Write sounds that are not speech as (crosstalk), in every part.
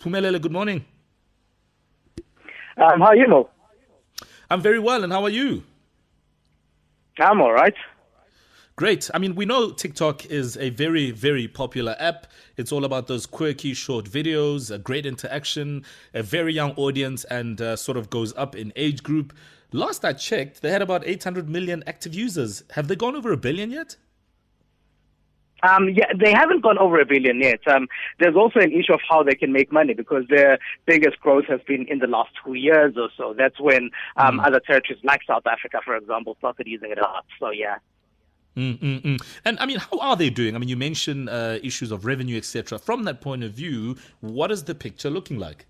Phumelele, good morning. Um, how are you, Mo? I'm very well, and how are you? I'm all right. Great. I mean, we know TikTok is a very, very popular app. It's all about those quirky short videos, a great interaction, a very young audience, and uh, sort of goes up in age group. Last I checked, they had about 800 million active users. Have they gone over a billion yet? Um, yeah, they haven't gone over a billion yet. Um, there's also an issue of how they can make money because their biggest growth has been in the last two years or so. That's when um, mm. other territories like South Africa, for example, started using it a lot. So yeah. Mm-mm-mm. And I mean, how are they doing? I mean, you mentioned uh, issues of revenue, etc. From that point of view, what is the picture looking like?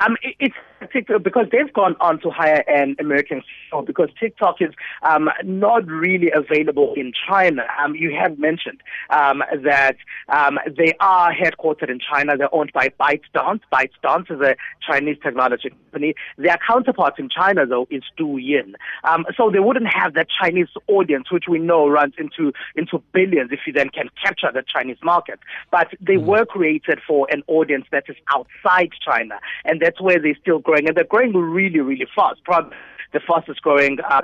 Um, it's TikTok because they've gone on to hire an American CEO because TikTok is um, not really available in China. Um, you have mentioned um, that um, they are headquartered in China. They're owned by ByteDance. ByteDance is a Chinese technology company. Their counterpart in China, though, is Douyin. Um, so they wouldn't have that Chinese audience, which we know runs into into billions if you then can capture the Chinese market. But they mm. were created for an audience that is outside China, and that's where they're still growing, and they're growing really, really fast. Probably the fastest growing uh,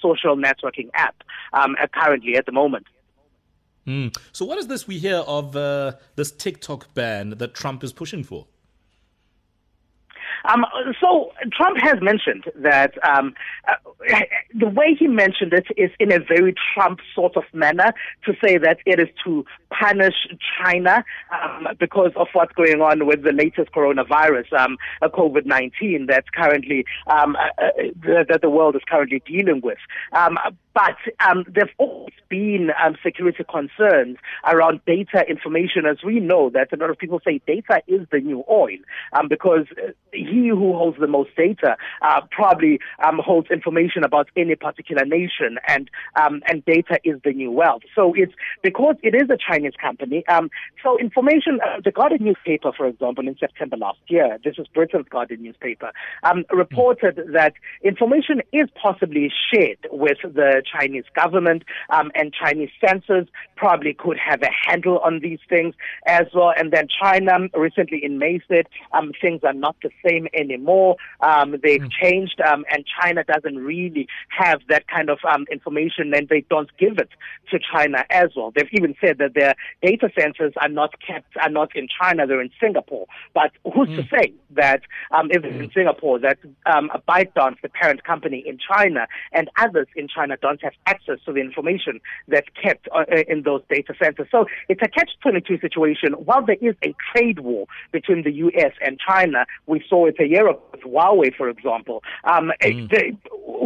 social networking app um, currently at the moment. Mm. So, what is this we hear of uh, this TikTok ban that Trump is pushing for? Um, so Trump has mentioned that um, uh, the way he mentioned it is in a very Trump sort of manner to say that it is to punish China um, because of what's going on with the latest coronavirus, um, COVID-19, that's currently um, uh, uh, that the world is currently dealing with. But um, there've always been um, security concerns around data information, as we know that a lot of people say data is the new oil, um, because he who holds the most data uh, probably um, holds information about any particular nation, and um, and data is the new wealth. So it's because it is a Chinese company. Um, so information, uh, the Guardian newspaper, for example, in September last year, this is Britain's Guardian newspaper, reported that information is possibly shared with the Chinese government um, and Chinese censors probably could have a handle on these things as well. And then China recently in May said um, things are not the same anymore. Um, they've mm. changed, um, and China doesn't really have that kind of um, information, and they don't give it to China as well. They've even said that their data centers are not kept, are not in China, they're in Singapore. But who's mm. to say that um, if it's in Singapore, that um, ByteDance, the parent company in China, and others in China don't have access to the information that's kept uh, in those data centers. So it's a catch-22 situation. While there is a trade war between the U.S. and China, we saw it a year ago with Huawei, for example. Um, mm.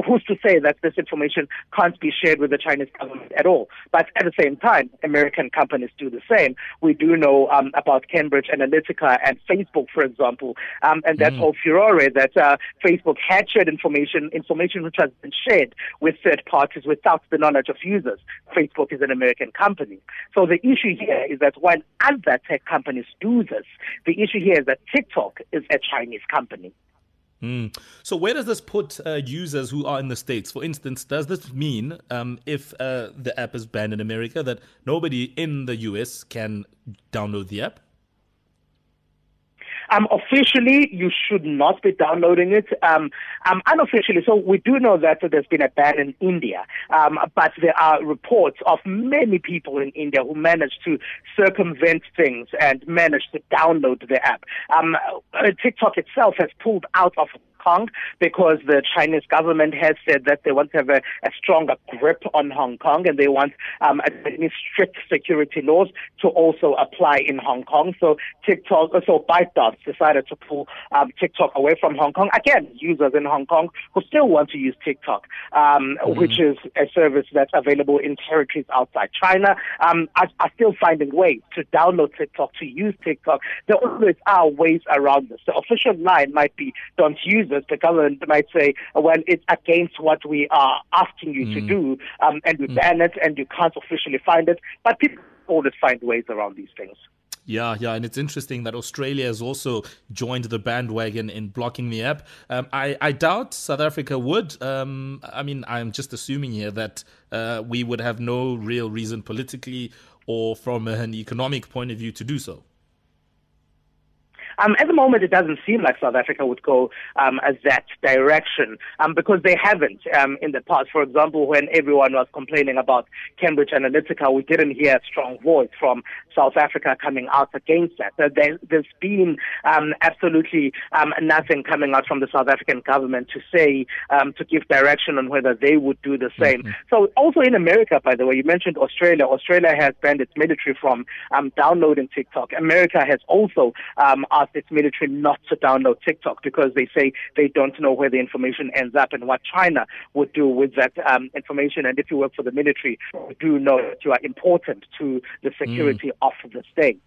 (laughs) who's to say that this information can't be shared with the Chinese government at all? But at the same time, American companies do the same. We do know um, about Cambridge Analytica and Facebook, for example, um, and that mm. whole furore that uh, Facebook had shared information, information which has been shared with third parties without the knowledge of users. Facebook is an American company. So the issue here is that while other tech companies do this, the issue here is that TikTok is a Chinese company. Mm. So where does this put uh, users who are in the states? For instance, does this mean um, if uh, the app is banned in America that nobody in the US can download the app? Um, officially, you should not be downloading it. Um, um, unofficially, so we do know that there's been a ban in India, um, but there are reports of many people in India who managed to circumvent things and managed to download the app. Um, uh, TikTok itself has pulled out of Kong because the Chinese government has said that they want to have a, a stronger grip on Hong Kong and they want um, strict security laws to also apply in Hong Kong. So TikTok, so ByteDance decided to pull um, TikTok away from Hong Kong. Again, users in Hong Kong who still want to use TikTok, um, mm-hmm. which is a service that's available in territories outside China, um, are, are still finding ways to download TikTok, to use TikTok. There always are ways around this. The official line might be don't use The government might say, well, it's against what we are asking you mm. to do, um, and we mm. ban it, and you can't officially find it. But people always find ways around these things. Yeah, yeah, and it's interesting that Australia has also joined the bandwagon in blocking the app. Um, I, I doubt South Africa would. Um, I mean, I'm just assuming here that uh, we would have no real reason politically or from an economic point of view to do so. Um, at the moment, it doesn't seem like South Africa would go um, as that direction um, because they haven't um, in the past. For example, when everyone was complaining about Cambridge Analytica, we didn't hear a strong voice from South Africa coming out against that. So there, has been um, absolutely um, nothing coming out from the South African government to say um, to give direction on whether they would do the same. Mm-hmm. So also in America, by the way, you mentioned Australia. Australia has banned its military from um, downloading TikTok. America has also um, asked its military not to download TikTok because they say they don't know where the information ends up and what China would do with that um, information. And if you work for the military, you do know that you are important to the security mm. of the state.